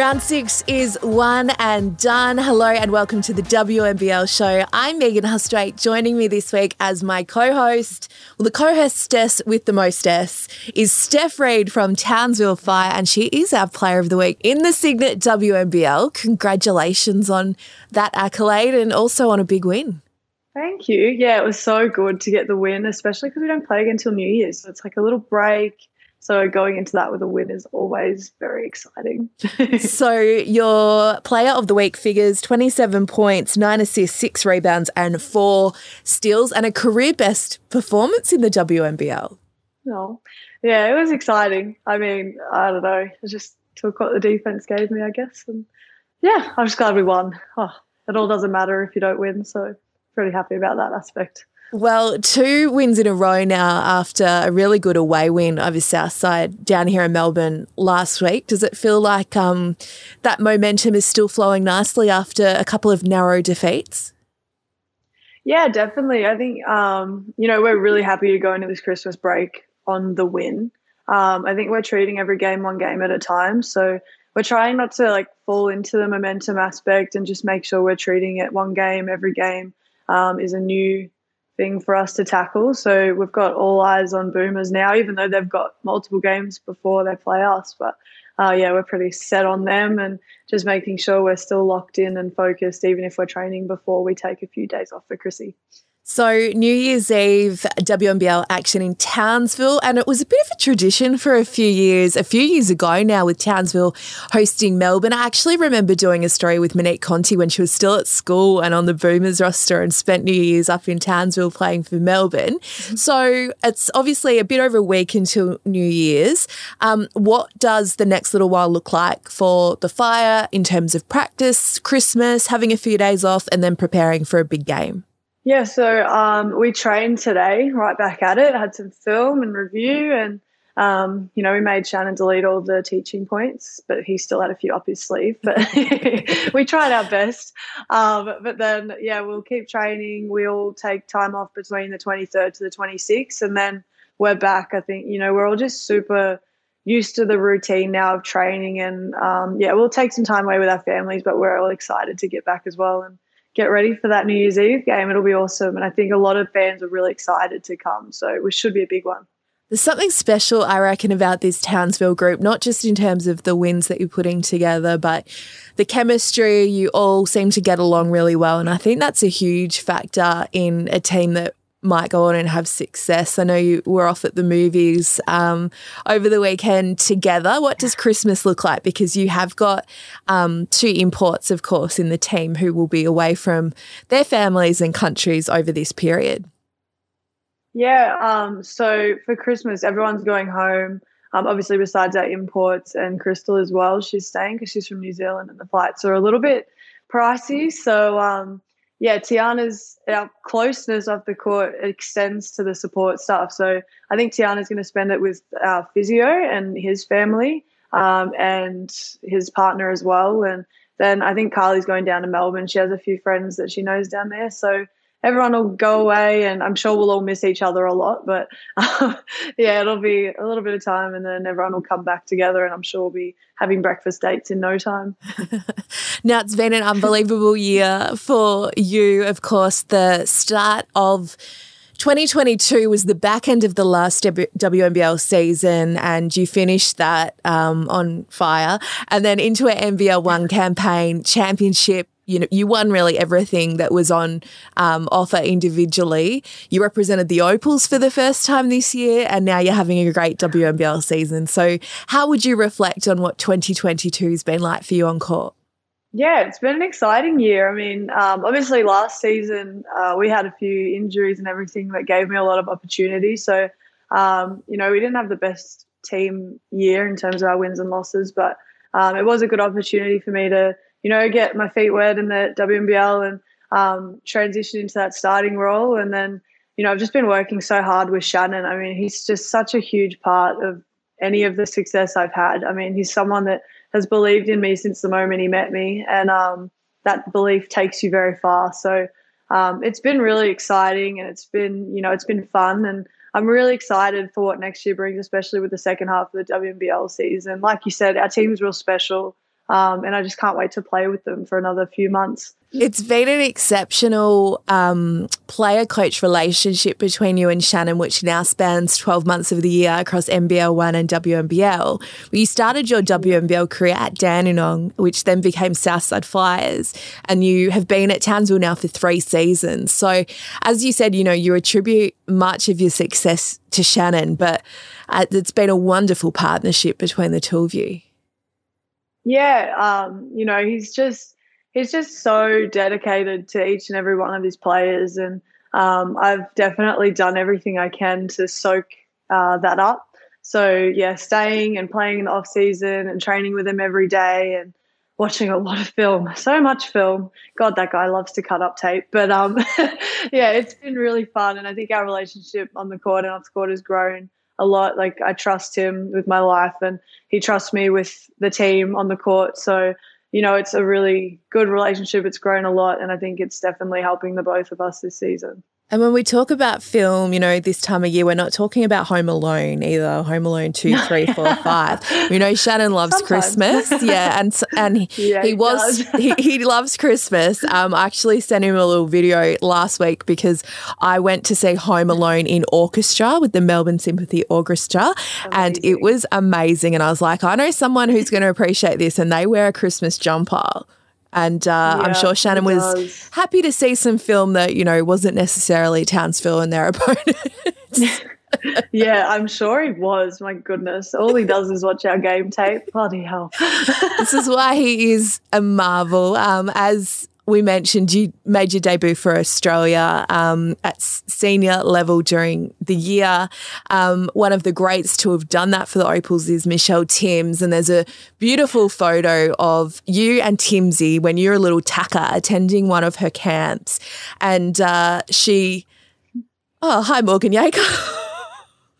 Round six is one and done. Hello and welcome to the WNBL show. I'm Megan Hustwaite. Joining me this week as my co-host, well, the co-hostess with the mostess is Steph Reid from Townsville Fire, and she is our player of the week in the Cygnett WNBL. Congratulations on that accolade and also on a big win. Thank you. Yeah, it was so good to get the win, especially because we don't play again until New Year's. So it's like a little break so going into that with a win is always very exciting. so your player of the week figures 27 points, 9 assists, 6 rebounds and 4 steals and a career best performance in the WNBL. No. Oh, yeah, it was exciting. I mean, I don't know. I just took what the defense gave me, I guess. And yeah, I'm just glad we won. Oh, it all doesn't matter if you don't win, so pretty happy about that aspect. Well, two wins in a row now after a really good away win over Southside down here in Melbourne last week. Does it feel like um, that momentum is still flowing nicely after a couple of narrow defeats? Yeah, definitely. I think, um, you know, we're really happy to go into this Christmas break on the win. Um, I think we're treating every game one game at a time. So we're trying not to like fall into the momentum aspect and just make sure we're treating it one game every game um, is a new thing for us to tackle. So we've got all eyes on Boomers now, even though they've got multiple games before they play us. But uh, yeah, we're pretty set on them and just making sure we're still locked in and focused, even if we're training before we take a few days off for Chrissy. So, New Year's Eve WNBL action in Townsville, and it was a bit of a tradition for a few years. A few years ago now, with Townsville hosting Melbourne, I actually remember doing a story with Monique Conti when she was still at school and on the Boomers roster and spent New Year's up in Townsville playing for Melbourne. Mm-hmm. So, it's obviously a bit over a week until New Year's. Um, what does the next little while look like for the Fire in terms of practice, Christmas, having a few days off, and then preparing for a big game? Yeah, so um, we trained today, right back at it. Had some film and review, and um, you know, we made Shannon delete all the teaching points, but he still had a few up his sleeve. But we tried our best. Um, but then, yeah, we'll keep training. We'll take time off between the 23rd to the 26th, and then we're back. I think you know we're all just super used to the routine now of training, and um, yeah, we'll take some time away with our families, but we're all excited to get back as well and get ready for that New Year's Eve game. It'll be awesome. And I think a lot of fans are really excited to come. So it should be a big one. There's something special, I reckon, about this Townsville group, not just in terms of the wins that you're putting together, but the chemistry. You all seem to get along really well. And I think that's a huge factor in a team that might go on and have success. I know you were off at the movies um, over the weekend together. What does Christmas look like? Because you have got um, two imports, of course, in the team who will be away from their families and countries over this period. Yeah. Um, so for Christmas, everyone's going home. Um, obviously, besides our imports and Krystal as well, she's staying because she's from New Zealand and the flights are a little bit pricey. So, um, yeah, Tiana's our closeness of the court extends to the support staff. So I think Tiana's going to spend it with our physio and his family um, and his partner as well. And then I think Karlie's going down to Melbourne. She has a few friends that she knows down there. So everyone will go away and I'm sure we'll all miss each other a lot. But um, yeah, it'll be a little bit of time and then everyone will come back together and I'm sure we'll be having breakfast dates in no time. now, it's been an unbelievable year for you. Of course, the start of 2022 was the back end of the last WNBL season, and you finished that um, on fire. And then into an NBL One campaign, championship, you know you won really everything that was on um, offer individually. You represented the Opals for the first time this year, and now you're having a great WNBL season. So, how would you reflect on what 2022 has been like for you on court? Yeah, it's been an exciting year. I mean, um, obviously, last season uh, we had a few injuries and everything that gave me a lot of opportunity. So, um, you know, we didn't have the best team year in terms of our wins and losses, but um, it was a good opportunity for me to you know, get my feet wet in the WNBL and um, transition into that starting role. And then, you know, I've just been working so hard with Shannon. I mean, he's just such a huge part of any of the success I've had. I mean, he's someone that has believed in me since the moment he met me, and um, that belief takes you very far. So um, it's been really exciting, and it's been, you know, it's been fun, and I'm really excited for what next year brings, especially with the second half of the WNBL season. Like you said, our team is real special. Um, and I just can't wait to play with them for another few months. It's been an exceptional um, player coach relationship between you and Shannon, which now spans 12 months of the year across NBL 1 and WNBL. You started your WNBL career at Dandenong, which then became Southside Flyers, and you have been at Townsville now for three seasons. So, as you said, you know, you attribute much of your success to Shannon, but uh, it's been a wonderful partnership between the two of you. Yeah, um, you know, he's just he's just so dedicated to each and every one of his players, and um, I've definitely done everything I can to soak uh, that up. So yeah, staying and playing in the off season and training with him every day and watching a lot of film, so much film. God, that guy loves to cut up tape. But um, yeah, it's been really fun, and I think our relationship on the court and off the court has grown a lot. Like I trust him with my life, and he trusts me with the team on the court. So you know, it's a really good relationship. It's grown a lot, and I think it's definitely helping the both of us this season. And when we talk about film, you know, this time of year, we're not talking about Home Alone either. Home Alone two, three, four, five. We know Shannon loves Sometimes. Christmas, yeah, and and he, yeah, he, he was he, he, loves Christmas. Um, I actually sent him a little video last week because I went to see Home Alone in orchestra with the Melbourne Symphony Orchestra, amazing. and it was amazing. And I was like, I know someone who's going to appreciate this, and they wear a Christmas jumper. And uh, yeah, I'm sure Shannon was happy to see some film that, you know, wasn't necessarily Townsville and their opponents. yeah, I'm sure he was. My goodness. All he does is watch our game tape. Bloody hell. this is why he is a marvel. Um, as we mentioned you made your debut for Australia um, at senior level during the year. Um, one of the greats to have done that for the Opals is Michelle Timms, and there's a beautiful photo of you and Timsy when you're a little tacker attending one of her camps, and uh, she. Oh, hi, Morgan Yeager.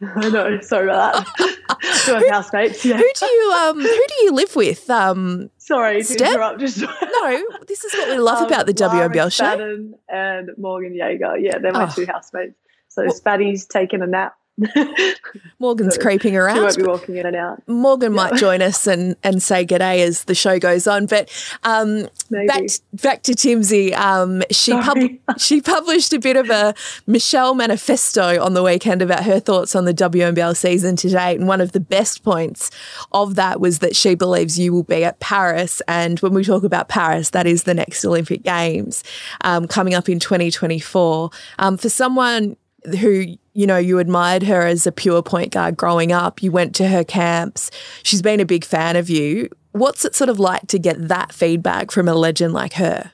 I know. Sorry about that. to our housemates. Yeah. Who do you um Who do you live with? Um, sorry to Steph? interrupt. Just no, this is what we love um, about the WNBL show. Spadden and Morgan Yeager. Yeah, they're my oh. two housemates. So well, Spatty's taking a nap. Morgan's so creeping around. She won't be walking in and out. Morgan yeah. might join us and, and say g'day as the show goes on. But um, back back to Timsy, um, she pub- she published a bit of a Michelle manifesto on the weekend about her thoughts on the WNBL season to date, and one of the best points of that was that she believes you will be at Paris. And when we talk about Paris, that is the next Olympic Games um, coming up in 2024. Um, for someone who you know you admired her as a pure point guard growing up. You went to her camps. She's been a big fan of you. What's it sort of like to get that feedback from a legend like her?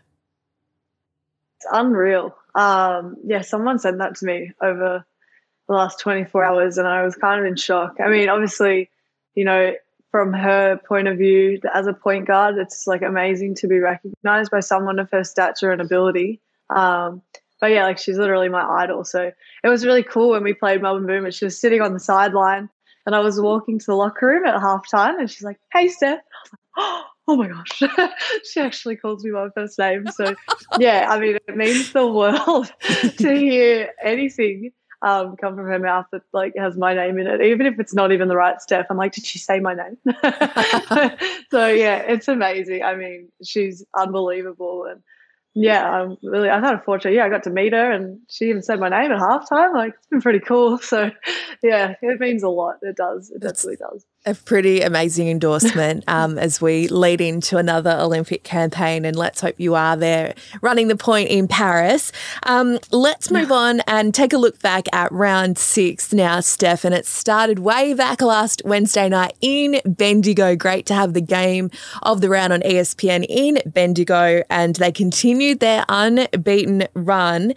It's unreal. Um, yeah someone said that to me over the last 24 hours and i was kind of in shock. I mean obviously you know from her point of view as a point guard it's like amazing to be recognized by someone of her stature and ability. Um, but yeah, like she's literally my idol. So it was really cool when we played Melbourne Boom and she was sitting on the sideline and I was walking to the locker room at halftime and she's like, Hey Steph. oh my gosh. she actually calls me my first name. So yeah, I mean it means the world to hear anything um, come from her mouth that like has my name in it, even if it's not even the right Steph. I'm like, did she say my name? so yeah, it's amazing. I mean, she's unbelievable and yeah, I'm really, I thought fortunate. Yeah, I got to meet her and she even said my name at halftime. Like, it's been pretty cool. So, yeah, it means a lot. It does. It definitely does a pretty amazing endorsement um, as we lead into another Olympic campaign. And let's hope you are there running the point in Paris. Um, let's move on and take a look back at round six now, Steph. And it started way back last Wednesday night in Bendigo. Great to have the game of the round on ESPN in Bendigo. And they continued their unbeaten run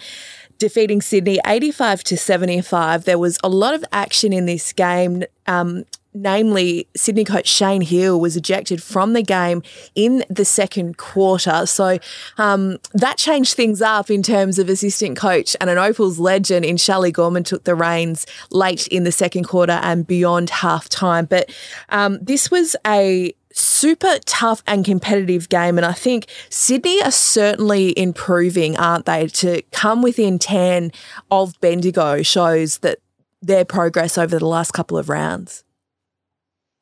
defeating Sydney 85 to 75. There was a lot of action in this game. Um, namely Sydney coach Shane Heal was ejected from the game in the second quarter. So um, that changed things up in terms of assistant coach and an Opals legend in Shelley Gorman took the reins late in the second quarter and beyond half time. But um, this was a super tough and competitive game. And I think Sydney are certainly improving, aren't they? To come within 10 of Bendigo shows that their progress over the last couple of rounds.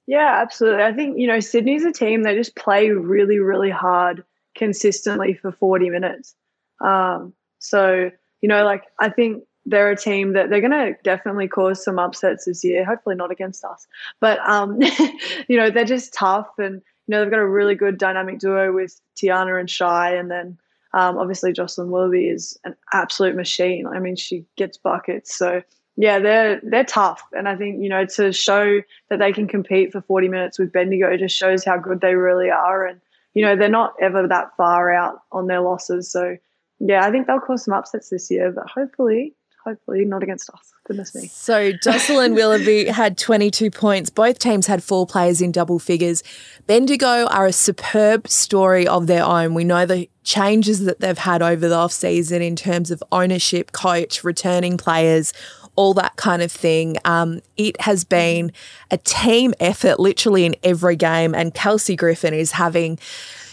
Yeah, absolutely. I think, you know, Sydney's a team, they just play really, really hard consistently for 40 minutes. Um, so, you know, like I think they're a team that they're going to definitely cause some upsets this year. Hopefully not against us, but um, you know they're just tough, and you know they've got a really good dynamic duo with Tiana and Shy, and then um, obviously Jocelyn Willoughby is an absolute machine. I mean, she gets buckets, so yeah, they're they're tough, and I think you know to show that they can compete for 40 minutes with Bendigo just shows how good they really are, and you know they're not ever that far out on their losses. So yeah, I think they'll cause some upsets this year, but hopefully hopefully not against us. Goodness me. So Jocelyn Willoughby had 22 points. Both teams had four players in double figures. Bendigo are a superb story of their own. We know the changes that they've had over the off season in terms of ownership, coach, returning players, all that kind of thing. Um, it has been a team effort literally in every game, and Kelsey Griffin is having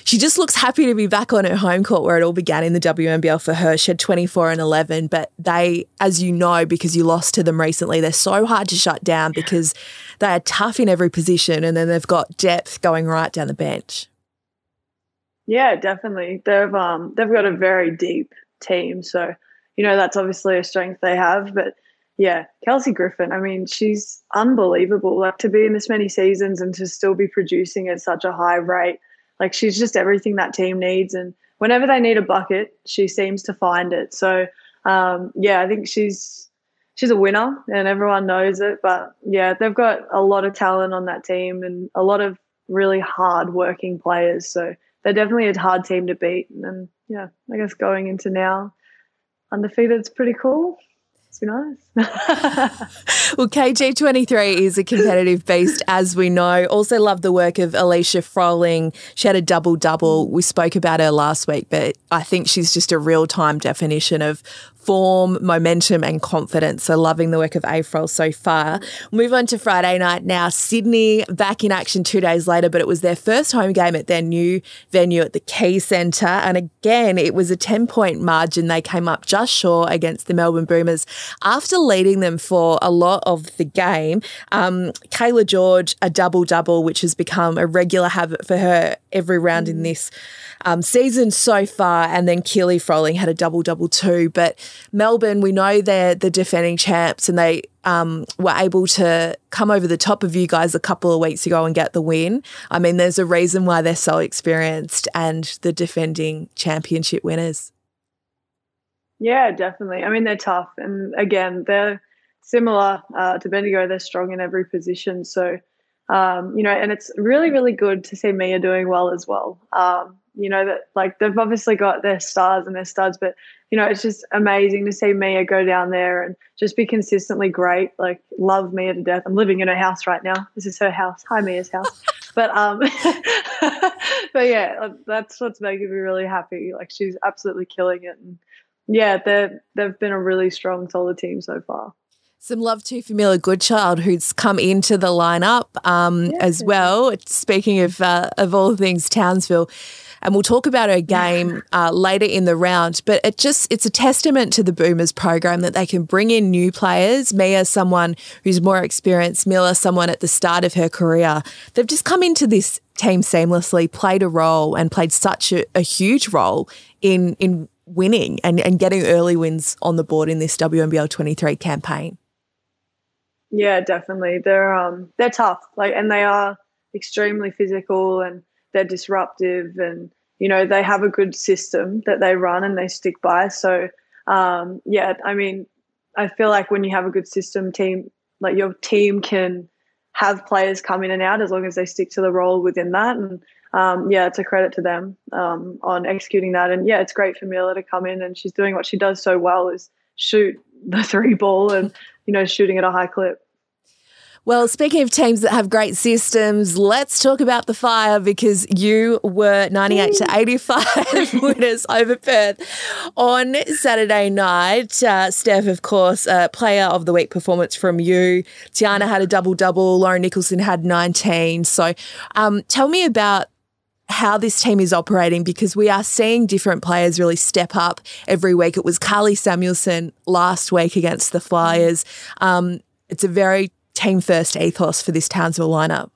she just looks happy to be back on her home court where it all began in the WNBL for her. She had 24 and 11, but they, as you know, because you lost to them recently, they're so hard to shut down because they are tough in every position and then they've got depth going right down the bench. Yeah, definitely. They've um they've got a very deep team, so you know that's obviously a strength they have. But yeah, Kelsey Griffin. I mean, she's unbelievable. Like to be in this many seasons and to still be producing at such a high rate. Like she's just everything that team needs, and whenever they need a bucket, she seems to find it. So um, yeah, I think she's she's a winner, and everyone knows it. But yeah, they've got a lot of talent on that team and a lot of really hard working players. So they're definitely a hard team to beat. And yeah, I guess going into now undefeated is pretty cool be nice. well, KG23 is a competitive beast, as we know. Also, love the work of Alicia Froling. She had a double double. We spoke about her last week, but I think she's just a real time definition of form, momentum, and confidence. So, loving the work of Afrol so far. Move on to Friday night now. Sydney back in action two days later, but it was their first home game at their new venue at the Quaycentre. And again, it was a 10 point margin. They came up just short against the Melbourne Boomers after leading them for a lot of the game. Um, Kayla George, a double double, which has become a regular habit for her every round in this um, season so far. And then Keely Froling had a double double too. But Melbourne, we know they're the defending champs and they um, were able to come over the top of you guys a couple of weeks ago and get the win. I mean, there's a reason why they're so experienced and the defending championship winners. Yeah, definitely. I mean, they're tough. And again, they're similar uh, to Bendigo. They're strong in every position. So, um, you know, and it's really, really good to see Mia doing well as well. Um, you know that like they've obviously got their stars and their studs, but you know it's just amazing to see Mia go down there and just be consistently great. Like love Mia to death. I'm living in her house right now. This is her house. Hi Mia's house. but um, but yeah, that's what's making me really happy. Like she's absolutely killing it, and yeah, they they've been a really strong, solid team so far. Some love to Famila Goodchild, who's come into the lineup um, yeah. as well. Speaking of uh, of all things Townsville, and we'll talk about her game uh, later in the round. But it just it's a testament to the Boomers program that they can bring in new players. Mia, someone who's more experienced, Miller, someone at the start of her career. They've just come into this team seamlessly, played a role, and played such a, a huge role in in winning and, and getting early wins on the board in this WNBL 23 campaign. Yeah, definitely. They're um they're tough. Like and they are extremely physical and they're disruptive and you know they have a good system that they run and they stick by. So um, yeah i mean i feel like when you have a good system team like your team can have players come in and out as long as they stick to the role within that. And um, yeah it's a credit to them um, on executing that. And yeah it's great for Mila to come in and she's doing what she does so well is shoot the three ball and you know shooting at a high clip well, speaking of teams that have great systems, let's talk about the Fire because you were 98 to 85 winners over Perth on Saturday night. Uh, Steph, of course, a player of the week performance from you. Tiana had a double double. Lauren Nicholson had 19. So um, tell me about how this team is operating because we are seeing different players really step up every week. It was Karlie Samuelson last week against the Flyers. Um, it's a very team first ethos for this Townsville lineup?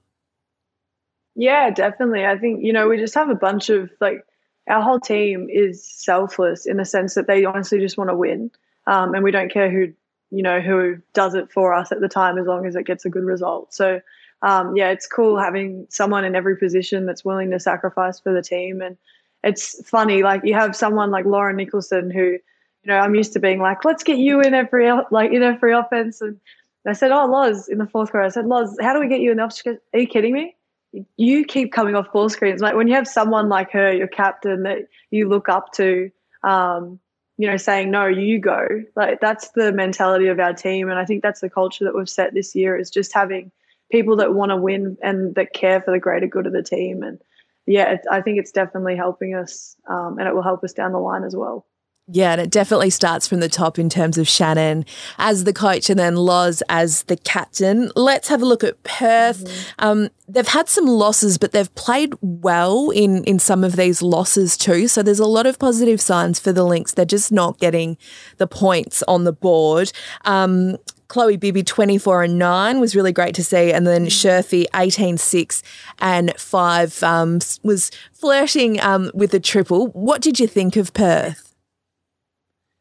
Yeah, definitely. I think, you know, we just have a bunch of like our whole team is selfless in the sense that they honestly just want to win. Um, and we don't care who, you know, who does it for us at the time as long as it gets a good result. So, um, yeah, it's cool having someone in every position that's willing to sacrifice for the team. And it's funny, like you have someone like Lauren Nicholson who, you know, I'm used to being like, let's get you in every like in every offense. And I said, oh, Loz, in the fourth quarter, I said, Loz, how do we get you enough? She goes, Are you kidding me? You keep coming off ball screens. Like when you have someone like her, your captain that you look up to, um, you know, saying no, you go. Like that's the mentality of our team, and I think that's the culture that we've set this year is just having people that want to win and that care for the greater good of the team. And yeah, it, I think it's definitely helping us, um, and it will help us down the line as well. Yeah, and it definitely starts from the top in terms of Shannon as the coach and then Loz as the captain. Let's have a look at Perth. Mm-hmm. Um, they've had some losses, but they've played well in, in some of these losses too. So there's a lot of positive signs for the Lynx. They're just not getting the points on the board. Um, Chloe Bibby 24 and 9 was really great to see. And then Sherfy 18 6 and 5 um, was flirting um, with a triple. What did you think of Perth?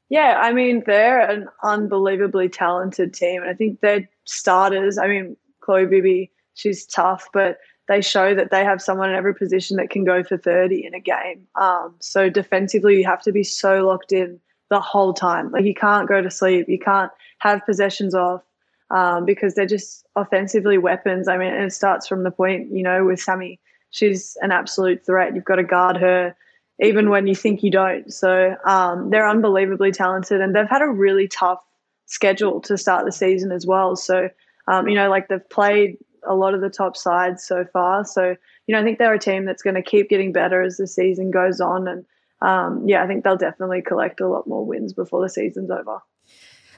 Yeah, I mean, they're an unbelievably talented team. And I think their starters, I mean, Chloe Bibby, she's tough, but they show that they have someone in every position that can go for 30 in a game. Um, so defensively, you have to be so locked in the whole time. Like you can't go to sleep. You can't have possessions off um, because they're just offensively weapons. I mean, it starts from the point, you know, with Sami. She's an absolute threat. You've got to guard her even when you think you don't. So um, they're unbelievably talented and they've had a really tough schedule to start the season as well. So, um, you know, like they've played a lot of the top sides so far. So, you know, I think they're a team that's going to keep getting better as the season goes on. And um, yeah, I think they'll definitely collect a lot more wins before the season's over.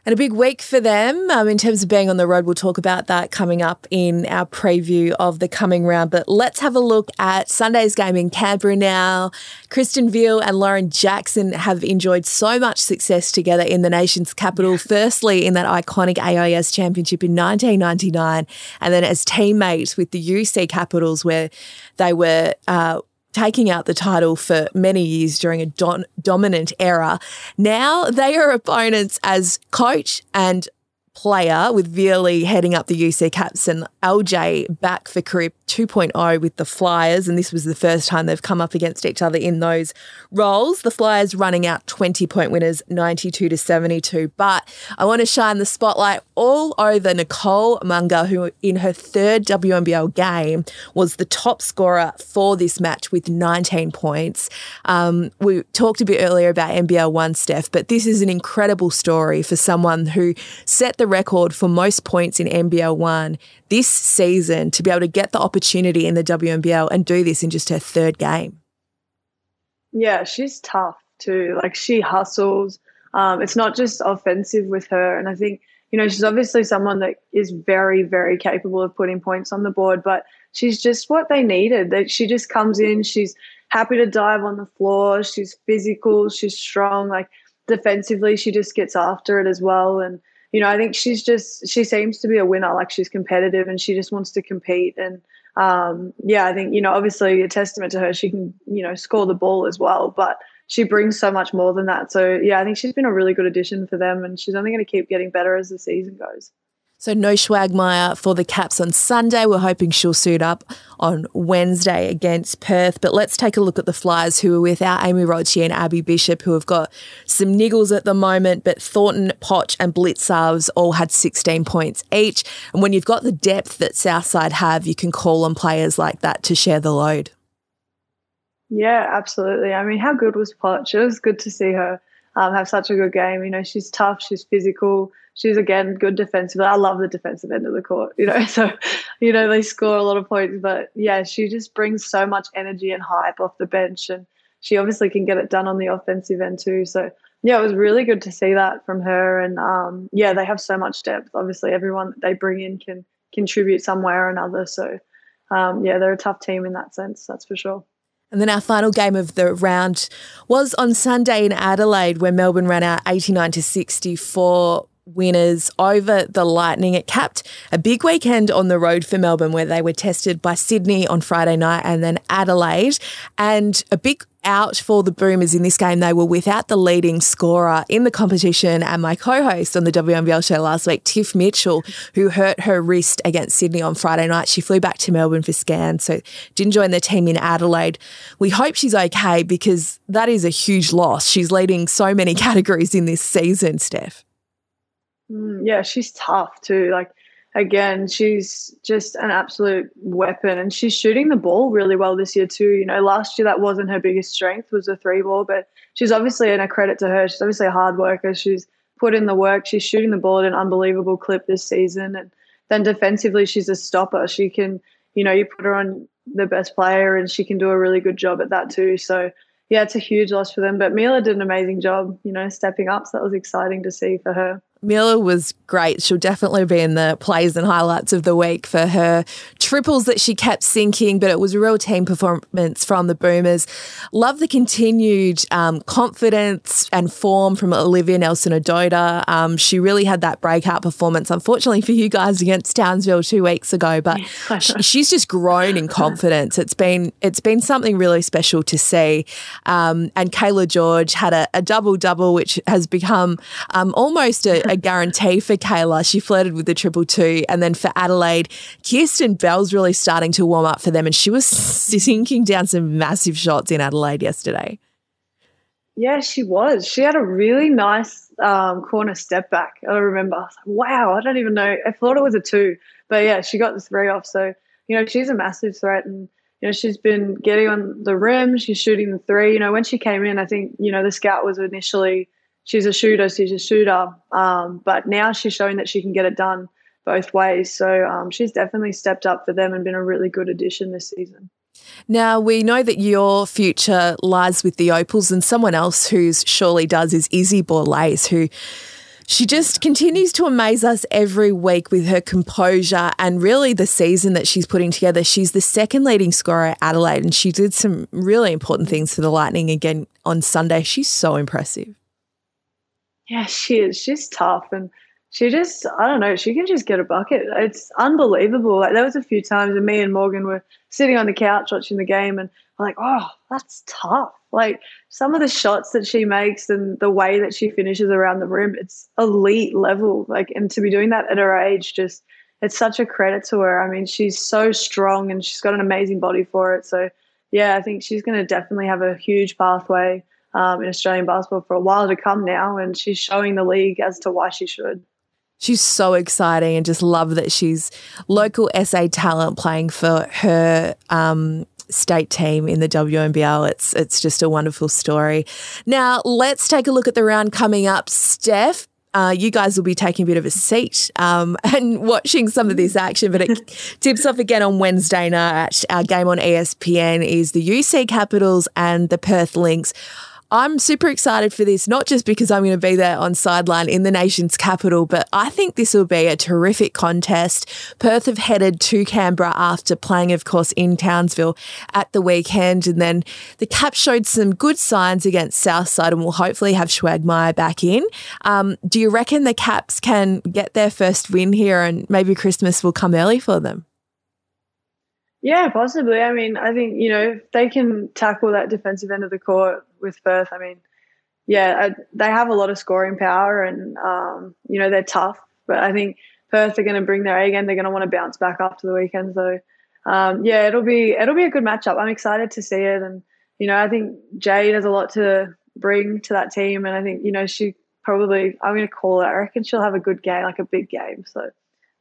And a big week for them um, in terms of being on the road. We'll talk about that coming up in our preview of the coming round. But let's have a look at Sunday's game in Canberra now. Kristen Veal and Lauren Jackson have enjoyed so much success together in the nation's capital. Firstly, in that iconic AIS championship in 1999, and then as teammates with the UC Capitals, where they were. Uh, taking out the title for many years during a don- dominant era. Now they are opponents as coach and player with Veerley heading up the UC Caps and LJ back for career 2.0 with the Flyers. And this was the first time they've come up against each other in those roles. The Flyers running out 20 point winners, 92 to 72. But I want to shine the spotlight all over Nicole Munger, who in her third WNBL game was the top scorer for this match with 19 points. Um, we talked a bit earlier about NBL One, Steph, but this is an incredible story for someone who set the record for most points in NBL One this season to be able to get the opportunity in the WNBL and do this in just her third game. Yeah, she's tough too. Like she hustles. Um, it's not just offensive with her. And I think, you know, she's obviously someone that is very, very capable of putting points on the board, but she's just what they needed. That she just comes in, she's happy to dive on the floor, she's physical, she's strong. Like defensively, she just gets after it as well. And you know, I think she's just she seems to be a winner. Like she's competitive and she just wants to compete. And um, yeah, I think you know, obviously, a testament to her. She can you know score the ball as well, but she brings so much more than that. So yeah, I think she's been a really good addition for them, and she's only going to keep getting better as the season goes. So no Schwagmeyer for the Caps on Sunday. We're hoping she'll suit up on Wednesday against Perth. But let's take a look at the Flyers who are without Amy Roche and Abby Bishop, who have got some niggles at the moment. But Thornton, Potch, and Blicavs all had 16 points each. And when you've got the depth that Southside have, you can call on players like that to share the load. Yeah, absolutely. I mean, how good was Potch? It was good to see her um, have such a good game. You know, she's tough, she's physical she's again good defensively. I love the defensive end of the court, you know. So, you know, they score a lot of points, but yeah, she just brings so much energy and hype off the bench, and she obviously can get it done on the offensive end too. So, yeah, it was really good to see that from her, and um, yeah, they have so much depth. Obviously, everyone that they bring in can contribute some way or another. So, um, yeah, they're a tough team in that sense. That's for sure. And then our final game of the round was on Sunday in Adelaide, where Melbourne ran out 89 to 64 winners over the Lightning. It capped a big weekend on the road for Melbourne where they were tested by Sydney on Friday night and then Adelaide. And a big out for the Boomers in this game. They were without the leading scorer in the competition and my co-host on the WNBL show last week, Tiff Mitchell, who hurt her wrist against Sydney on Friday night. She flew back to Melbourne for scans, so didn't join the team in Adelaide. We hope she's okay because that is a huge loss. She's leading so many categories in this season, Steph. Mm, yeah, she's tough too. Like again, she's just an absolute weapon and she's shooting the ball really well this year too. You know, last year that wasn't her biggest strength was the three ball, but she's obviously and a credit to her. She's obviously a hard worker. She's put in the work. She's shooting the ball at an unbelievable clip this season and then defensively she's a stopper. She can, you know, you put her on the best player and she can do a really good job at that too. So yeah, it's a huge loss for them. But Mila did an amazing job, you know, stepping up. So that was exciting to see for her. Mila was great. She'll definitely be in the plays and highlights of the week for her triples that she kept sinking, but it was a real team performance from the Boomers. Love the continued um, confidence and form from Olivia Nelson Ododa. Um, she really had that breakout performance, unfortunately for you guys against Townsville two weeks ago, but she's just grown in confidence. It's been it's been something really special to see. Um, and Kayla George had a, a double double, which has become um, almost a a guarantee for Kayla. She flirted with the triple two. And then for Adelaide, Kirsten Bell's really starting to warm up for them. And she was sinking down some massive shots in Adelaide yesterday. Yeah, she was. She had a really nice um, corner step back. I remember. I like, wow, I don't even know. I thought it was a two. But yeah, she got the three off. So, you know, she's a massive threat. And, you know, she's been getting on the rim. She's shooting the three. You know, when she came in, I think, you know, the scout was initially she's a shooter, she's a shooter. Um, but now she's showing that she can get it done both ways. So um, she's definitely stepped up for them and been a really good addition this season. Now, we know that your future lies with the Opals, and someone else who's surely does is Izzy Borlase, who she just continues to amaze us every week with her composure and really the season that she's putting together. She's the second leading scorer at Adelaide, and she did some really important things for the Lightning again on Sunday. She's so impressive. Yeah, she is. She's tough and she just I don't know, she can just get a bucket. It's unbelievable. Like there was a few times and me and Morgan were sitting on the couch watching the game and I'm like, oh, that's tough. Like some of the shots that she makes and the way that she finishes around the rim, it's elite level. Like and to be doing that at her age just it's such a credit to her. I mean, she's so strong and she's got an amazing body for it. So yeah, I think she's going to definitely have a huge pathway um, in Australian basketball for a while to come now, and she's showing the league as to why she should. She's so exciting and just love that she's local SA talent playing for her um, state team in the WNBL. It's it's just a wonderful story. Now let's take a look at the round coming up. Steph, uh, you guys will be taking a bit of a seat um, and watching some of this action, but it tips off again on Wednesday night. Our game on ESPN is the UC Capitals and the Perth Lynx. I'm super excited for this, not just because I'm going to be there on sideline in the nation's capital, but I think this will be a terrific contest. Perth have headed to Canberra after playing, of course, in Townsville at the weekend. And then the Caps showed some good signs against Southside and will hopefully have Schwagmeyer back in. Um, do you reckon the Caps can get their first win here and maybe Christmas will come early for them? Yeah, possibly. I mean, I think, you know, if they can tackle that defensive end of the court with Perth, I mean, yeah, I, they have a lot of scoring power and, um, you know, they're tough. But I think Perth are going to bring their A game. They're going to want to bounce back after the weekend. So, um, yeah, it'll be it'll be a good matchup. I'm excited to see it, and you know, I think Jade has a lot to bring to that team, and I think you know she probably I'm going to call it. I reckon she'll have a good game, like a big game. So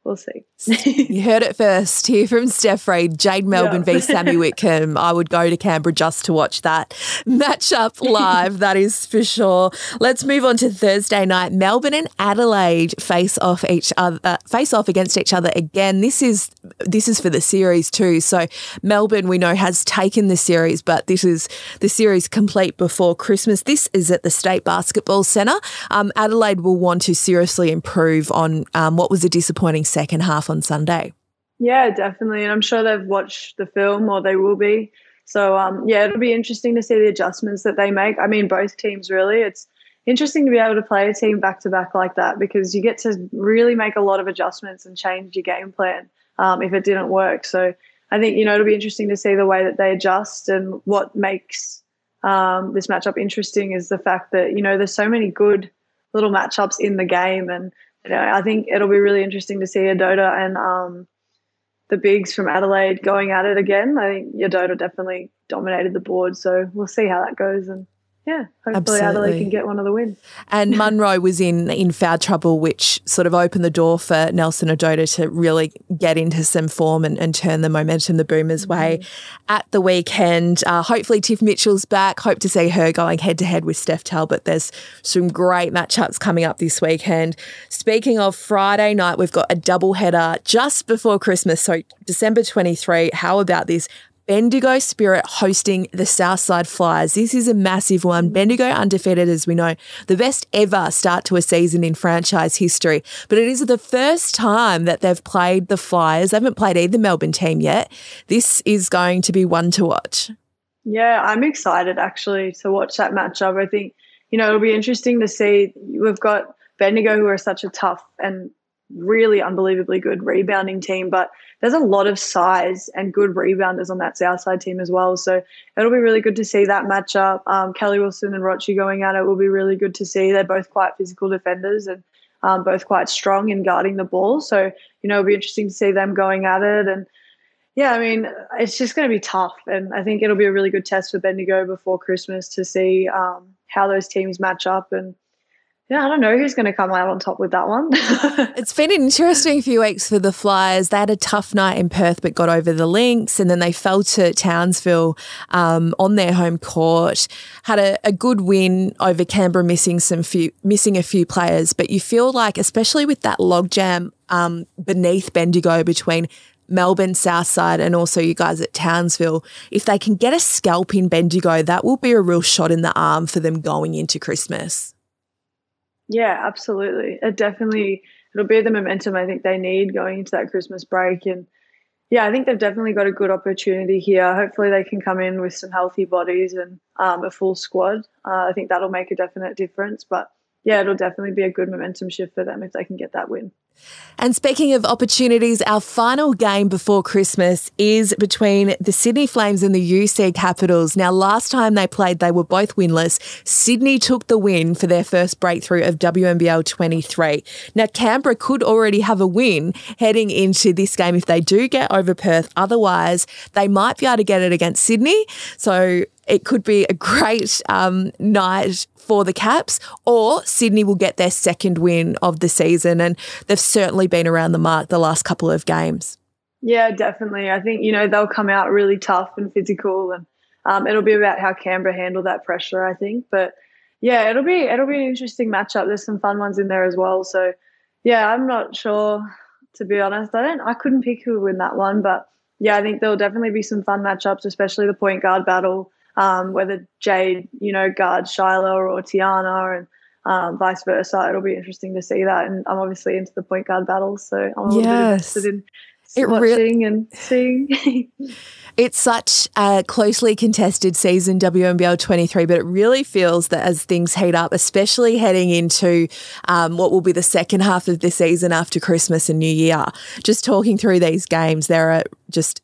we'll see. you heard it first here from Steph Reid, Jade Melbourne yeah. v Sami Whitcomb. I would go to Canberra just to watch that matchup live, that is for sure. Let's move on to Thursday night. Melbourne and Adelaide face off each other, uh, face off against each other again. This is this is for the series too. So Melbourne, we know, has taken the series, but this is the series complete before Christmas. This is at the State Basketball Centre. Um, Adelaide will want to seriously improve on um, what was a disappointing second half on Sunday. Yeah, definitely. And I'm sure they've watched the film or they will be. So, um, yeah, it'll be interesting to see the adjustments that they make. I mean, both teams really. It's, interesting to be able to play a team back to back like that because you get to really make a lot of adjustments and change your game plan um, if it didn't work. So I think you know it'll be interesting to see the way that they adjust and what makes um, this matchup interesting is the fact that you know there's so many good little matchups in the game, and I think it'll be really interesting to see Yadoda and um, the bigs from Adelaide going at it again. I think Yadoda definitely dominated the board, so we'll see how that goes and yeah, hopefully Absolutely. Adelaide can get one of the wins. And Munro was in in foul trouble, which sort of opened the door for Nelson Ododa to really get into some form and, and turn the momentum the Boomers' mm-hmm. way at the weekend. Uh, hopefully, Tiff Mitchell's back. Hope to see her going head to head with Steph Talbot. There's some great matchups coming up this weekend. Speaking of Friday night, we've got a double header just before Christmas. So December 23. How about this? Bendigo Spirit hosting the Southside Flyers. This is a massive one. Bendigo undefeated, as we know, the best ever start to a season in franchise history. But it is the first time that they've played the Flyers. They haven't played either Melbourne team yet. This is going to be one to watch. Yeah, I'm excited actually to watch that matchup. I think, you know, it'll be interesting to see. We've got Bendigo, who are such a tough and really unbelievably good rebounding team, but there's a lot of size and good rebounders on that Southside team as well. So it'll be really good to see that matchup. Um, Kelly Wilson and Rochi going at it will be really good to see. They're both quite physical defenders and um, both quite strong in guarding the ball. So, you know, it'll be interesting to see them going at it. And yeah, I mean, it's just going to be tough. And I think it'll be a really good test for Bendigo before Christmas to see um, how those teams match up and yeah, I don't know who's going to come out on top with that one. it's been an interesting few weeks for the Flyers. They had a tough night in Perth, but got over the Lynx, and then they fell to Townsville um, on their home court. Had a, a, good win over Canberra, missing some few, missing a few players. But you feel like, especially with that logjam um, beneath Bendigo between Melbourne, Southside, and also you guys at Townsville, if they can get a scalp in Bendigo, that will be a real shot in the arm for them going into Christmas. Yeah, absolutely. It definitely it'll be the momentum I think they need going into that Christmas break and yeah, I think they've definitely got a good opportunity here. Hopefully, they can come in with some healthy bodies and um, a full squad. Uh, I think that'll make a definite difference. But yeah, it'll definitely be a good momentum shift for them if they can get that win. And speaking of opportunities, our final game before Christmas is between the Sydney Flames and the UC Capitals. Now, last time they played, they were both winless. Sydney took the win for their first breakthrough of WNBL 23. Now, Canberra could already have a win heading into this game if they do get over Perth. Otherwise, they might be able to get it against Sydney. So it could be a great um, night for the Caps, or Sydney will get their second win of the season. And they've certainly been around the mark the last couple of games. Yeah, definitely. I think, you know, they'll come out really tough and physical and um, it'll be about how Canberra handle that pressure, I think. But yeah, it'll be it'll be an interesting matchup. There's some fun ones in there as well. So yeah, I'm not sure to be honest. I don't I couldn't pick who would win that one, but yeah, I think there'll definitely be some fun matchups, especially the point guard battle um, whether Jade, you know, guards Shyla or Tiana and um, vice versa. It'll be interesting to see that. And I'm obviously into the point guard battles, so I'm a little yes. bit interested in it watching re- and seeing. it's such a closely contested season, WNBL 23, but it really feels that as things heat up, especially heading into um, what will be the second half of the season after Christmas and New Year, just talking through these games, there are just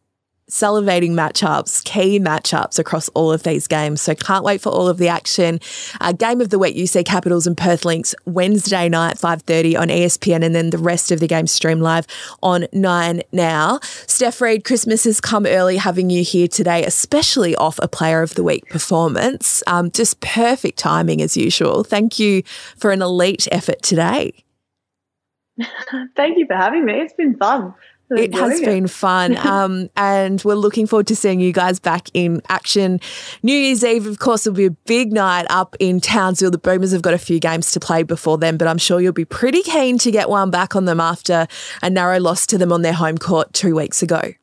salivating matchups, key matchups across all of these games. So can't wait for all of the action. Uh, game of the week, UC Capitals and Perth Lynx Wednesday night, 5.30 on ESPN and then the rest of the game stream live on 9 now. Steph Reid, Christmas has come early having you here today, especially off a player of the week performance. Um, just perfect timing as usual. Thank you for an elite effort today. Thank you for having me. It's been fun. It has been fun. Um, and we're looking forward to seeing you guys back in action. New Year's Eve, of course, will be a big night up in Townsville. The Boomers have got a few games to play before then, but I'm sure you'll be pretty keen to get one back on them after a narrow loss to them on their home court two weeks ago.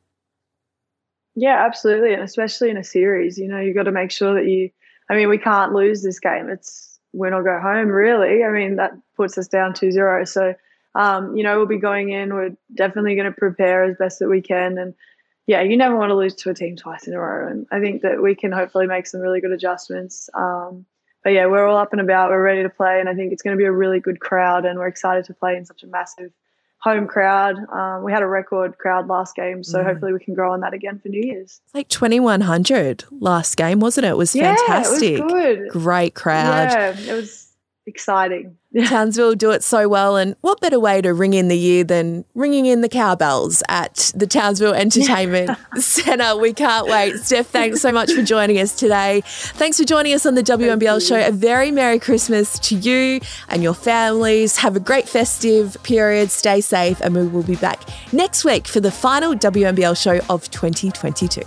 Yeah, absolutely. And especially in a series, you know, you've got to make sure that you, I mean, we can't lose this game. It's win or go home, really. I mean, that puts us down 2 0. So, um, you know, we'll be going in. We're definitely going to prepare as best that we can. And yeah, you never want to lose to a team twice in a row. And I think that we can hopefully make some really good adjustments. Um, but yeah, we're all up and about. We're ready to play, and I think it's going to be a really good crowd, and we're excited to play in such a massive home crowd. Um, we had a record crowd last game, so mm. hopefully we can grow on that again for New Year's. Like 2100 last game, wasn't it? It was fantastic. Yeah, it was good. Great crowd. Yeah, it was exciting. Townsville do it so well. And what better way to ring in the year than ringing in the cowbells at the Townsville Entertainment Centre? We can't wait. Steph, thanks so much for joining us today. Thanks for joining us on the WNBL show. A very Merry Christmas to you and your families. Have a great festive period. Stay safe. And we will be back next week for the final WNBL show of 2022.